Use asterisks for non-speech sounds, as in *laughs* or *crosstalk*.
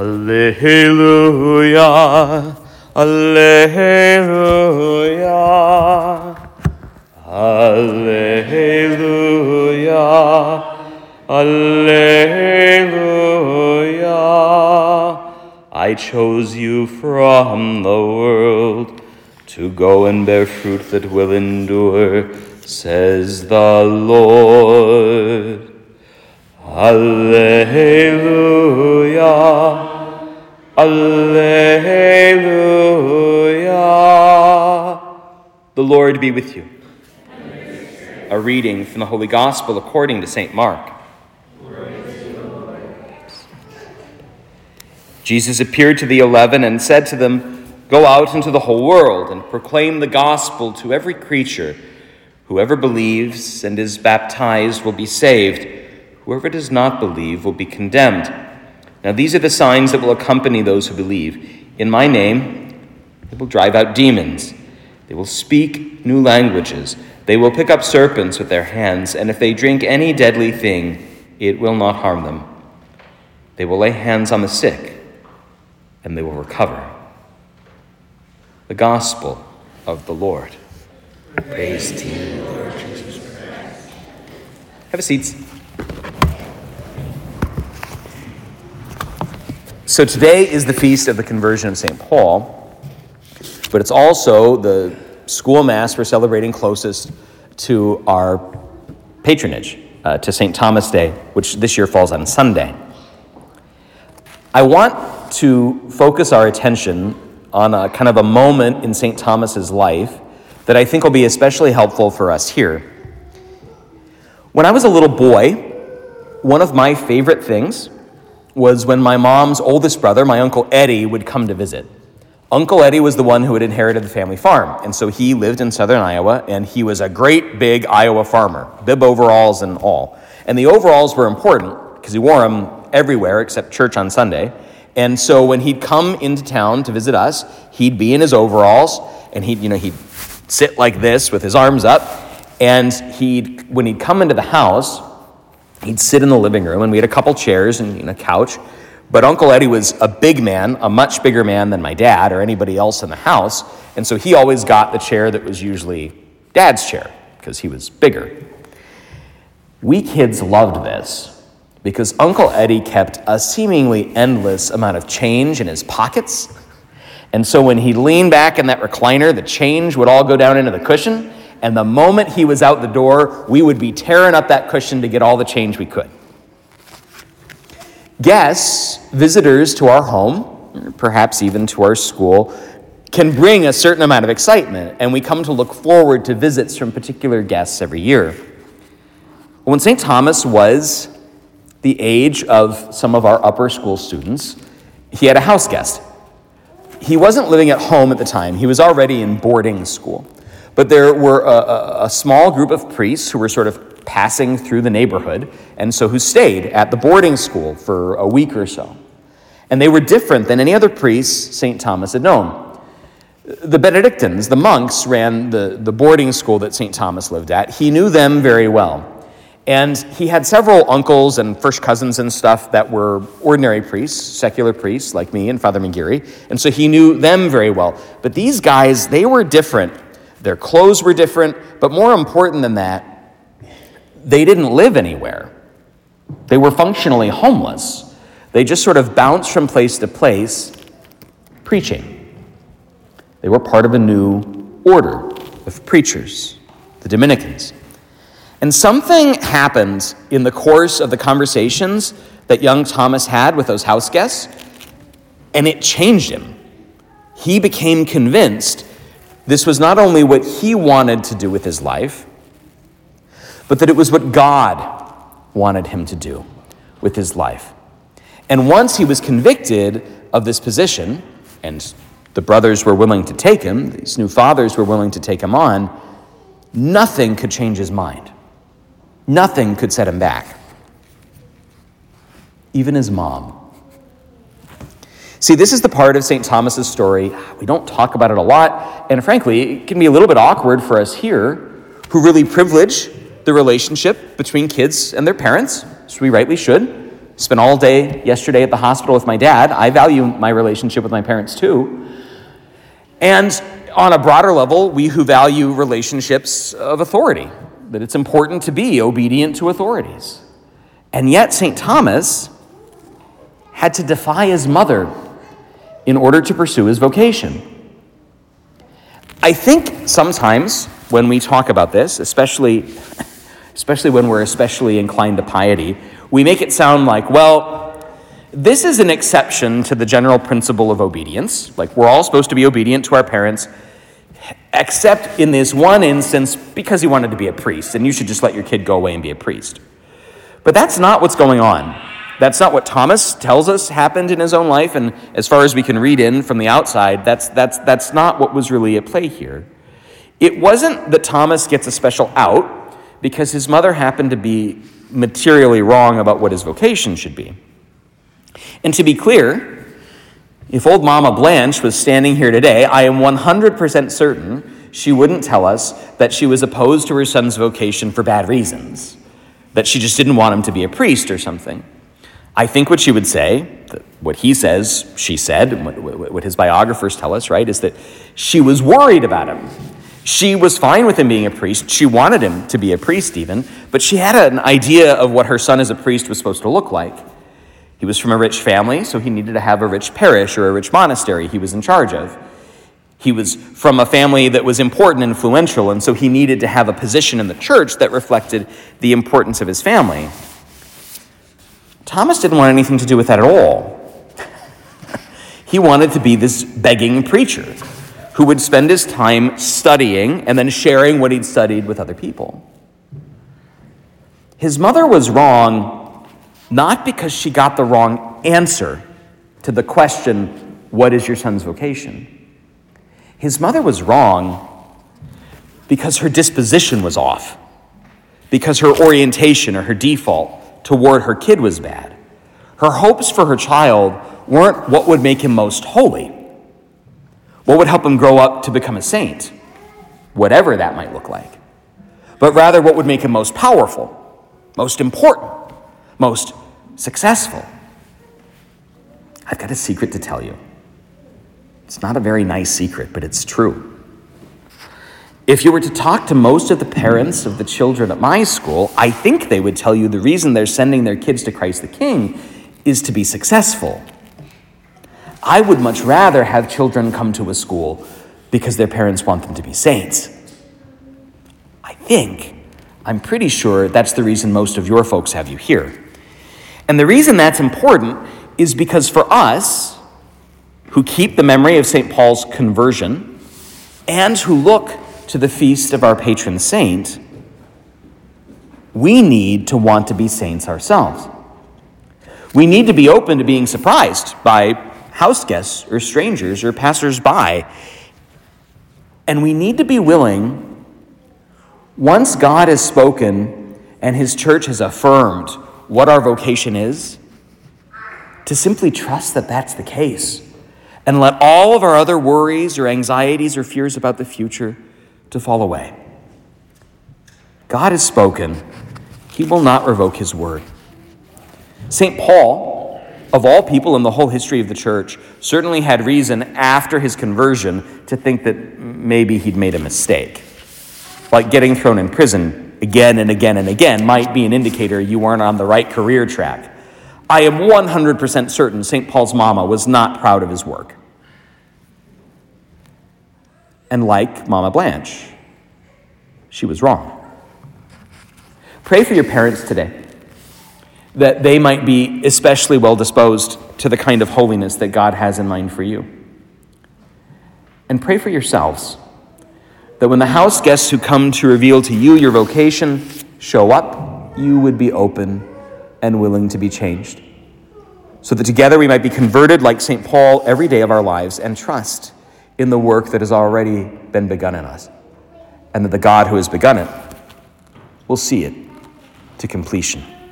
Alleluia, Alleluia, Alleluia, Alleluia. I chose you from the world to go and bear fruit that will endure, says the Lord. Alleluia. Alleluia. The Lord be with you. A reading from the Holy Gospel according to St. Mark. Jesus appeared to the eleven and said to them, Go out into the whole world and proclaim the gospel to every creature. Whoever believes and is baptized will be saved. Whoever does not believe will be condemned. Now, these are the signs that will accompany those who believe. In my name, they will drive out demons. They will speak new languages. They will pick up serpents with their hands, and if they drink any deadly thing, it will not harm them. They will lay hands on the sick, and they will recover. The Gospel of the Lord. Praise to you, Lord Jesus Christ. Have a seat. So today is the feast of the conversion of St. Paul, but it's also the school mass we're celebrating closest to our patronage, uh, to St. Thomas Day, which this year falls on Sunday. I want to focus our attention on a kind of a moment in St. Thomas's life that I think will be especially helpful for us here. When I was a little boy, one of my favorite things was when my mom's oldest brother, my Uncle Eddie, would come to visit. Uncle Eddie was the one who had inherited the family farm, and so he lived in southern Iowa, and he was a great big Iowa farmer, bib overalls and all. And the overalls were important because he wore them everywhere except church on Sunday. And so when he'd come into town to visit us, he'd be in his overalls, and he'd, you know, he'd sit like this with his arms up, and he'd, when he'd come into the house, he'd sit in the living room, and we had a couple chairs and a couch. But Uncle Eddie was a big man, a much bigger man than my dad or anybody else in the house. And so he always got the chair that was usually dad's chair because he was bigger. We kids loved this because Uncle Eddie kept a seemingly endless amount of change in his pockets. And so when he leaned back in that recliner, the change would all go down into the cushion. And the moment he was out the door, we would be tearing up that cushion to get all the change we could. Guests, visitors to our home, perhaps even to our school, can bring a certain amount of excitement, and we come to look forward to visits from particular guests every year. When St. Thomas was the age of some of our upper school students, he had a house guest. He wasn't living at home at the time, he was already in boarding school. But there were a, a, small group of priests who were sort of passing through the neighborhood, and so who stayed at the boarding school for a week or so. And they were different than any other priests St. Thomas had known. The Benedictines, the monks, ran the, the boarding school that St. Thomas lived at. He knew them very well. And he had several uncles and first cousins and stuff that were ordinary priests, secular priests like me and Father McGeary. And so he knew them very well. But these guys, they were different. Their clothes were different. But more important than that, they didn't live anywhere. They were functionally homeless. They just sort of bounced from place to place preaching. They were part of a new order of preachers, the Dominicans. And something happened in the course of the conversations that young Thomas had with those house guests, and it changed him. He became convinced this was not only what he wanted to do with his life, but that it was what God wanted him to do with his life. And once he was convicted of this position, and the brothers were willing to take him, these new fathers were willing to take him on, nothing could change his mind. Nothing could set him back. Even his mom. See, this is the part of St. Thomas's story. We don't talk about it a lot, and frankly, it can be a little bit awkward for us here who really privilege the relationship between kids and their parents, as we rightly should. Spent all day yesterday at the hospital with my dad. I value my relationship with my parents too. And on a broader level, we who value relationships of authority, that it's important to be obedient to authorities. And yet, St. Thomas had to defy his mother in order to pursue his vocation. I think sometimes when we talk about this, especially, *laughs* especially when we're especially inclined to piety, we make it sound like, well, this is an exception to the general principle of obedience. Like, we're all supposed to be obedient to our parents, except in this one instance because he wanted to be a priest, and you should just let your kid go away and be a priest. But that's not what's going on. That's not what Thomas tells us happened in his own life, and as far as we can read in from the outside, that's, that's, that's not what was really at play here. It wasn't that Thomas gets a special out because his mother happened to be materially wrong about what his vocation should be. And to be clear, if old Mama Blanche was standing here today, I am 100% certain she wouldn't tell us that she was opposed to her son's vocation for bad reasons, that she just didn't want him to be a priest or something. I think what she would say, what he says she said, what, what his biographers tell us, right, is that she was worried about him. She was fine with him being a priest. She wanted him to be a priest, even, but she had an idea of what her son as a priest was supposed to look like. He was from a rich family, so he needed to have a rich parish or a rich monastery he was in charge of. He was from a family that was important and influential, and so he needed to have a position in the church that reflected the importance of his family. Thomas didn't want anything to do with that at all. he wanted to be this begging preacher who would spend his time studying and then sharing what he'd studied with other people. His mother was wrong not because she got the wrong answer to the question, What is your son's vocation? His mother was wrong because her disposition was off, because her orientation or her default toward her kid was bad. Her hopes for her child weren't what would make him most holy, what would help him grow up to become a saint, whatever that might look like, but rather what would make him most powerful, most important, most successful. I've got a secret to tell you. It's not a very nice secret, but it's true. If you were to talk to most of the parents of the children at my school, I think they would tell you the reason they're sending their kids to Christ the King is to be successful. I would much rather have children come to a school because their parents want them to be saints. I think, I'm pretty sure that's the reason most of your folks have you here. And the reason that's important is because for us, who keep the memory of St. Paul's conversion and who look to the feast of our patron saint, we need to want to be saints ourselves. We need to be open to being surprised by house guests or strangers or passersby. And we need to be willing, once God has spoken and his church has affirmed what our vocation is, to simply trust that that's the case and let all of our other worries or anxieties or fears about the future to fall away. God has spoken. He will not revoke his word. St. Paul, of all people in the whole history of the church, certainly had reason after his conversion to think that maybe he'd made a mistake. Like getting thrown in prison again and again and again might be an indicator you weren't on the right career track. I am 100% certain St. Paul's mama was not proud of his work. And like Mama Blanche, she was wrong. Pray for your parents today that they might be especially well disposed to the kind of holiness that God has in mind for you. And pray for yourselves that when the house guests who come to reveal to you your vocation show up, you would be open and willing to be changed. So that together we might be converted like St. Paul every day of our lives and trust in the work that has already been begun in us. And that the God who has begun it will see it to completion.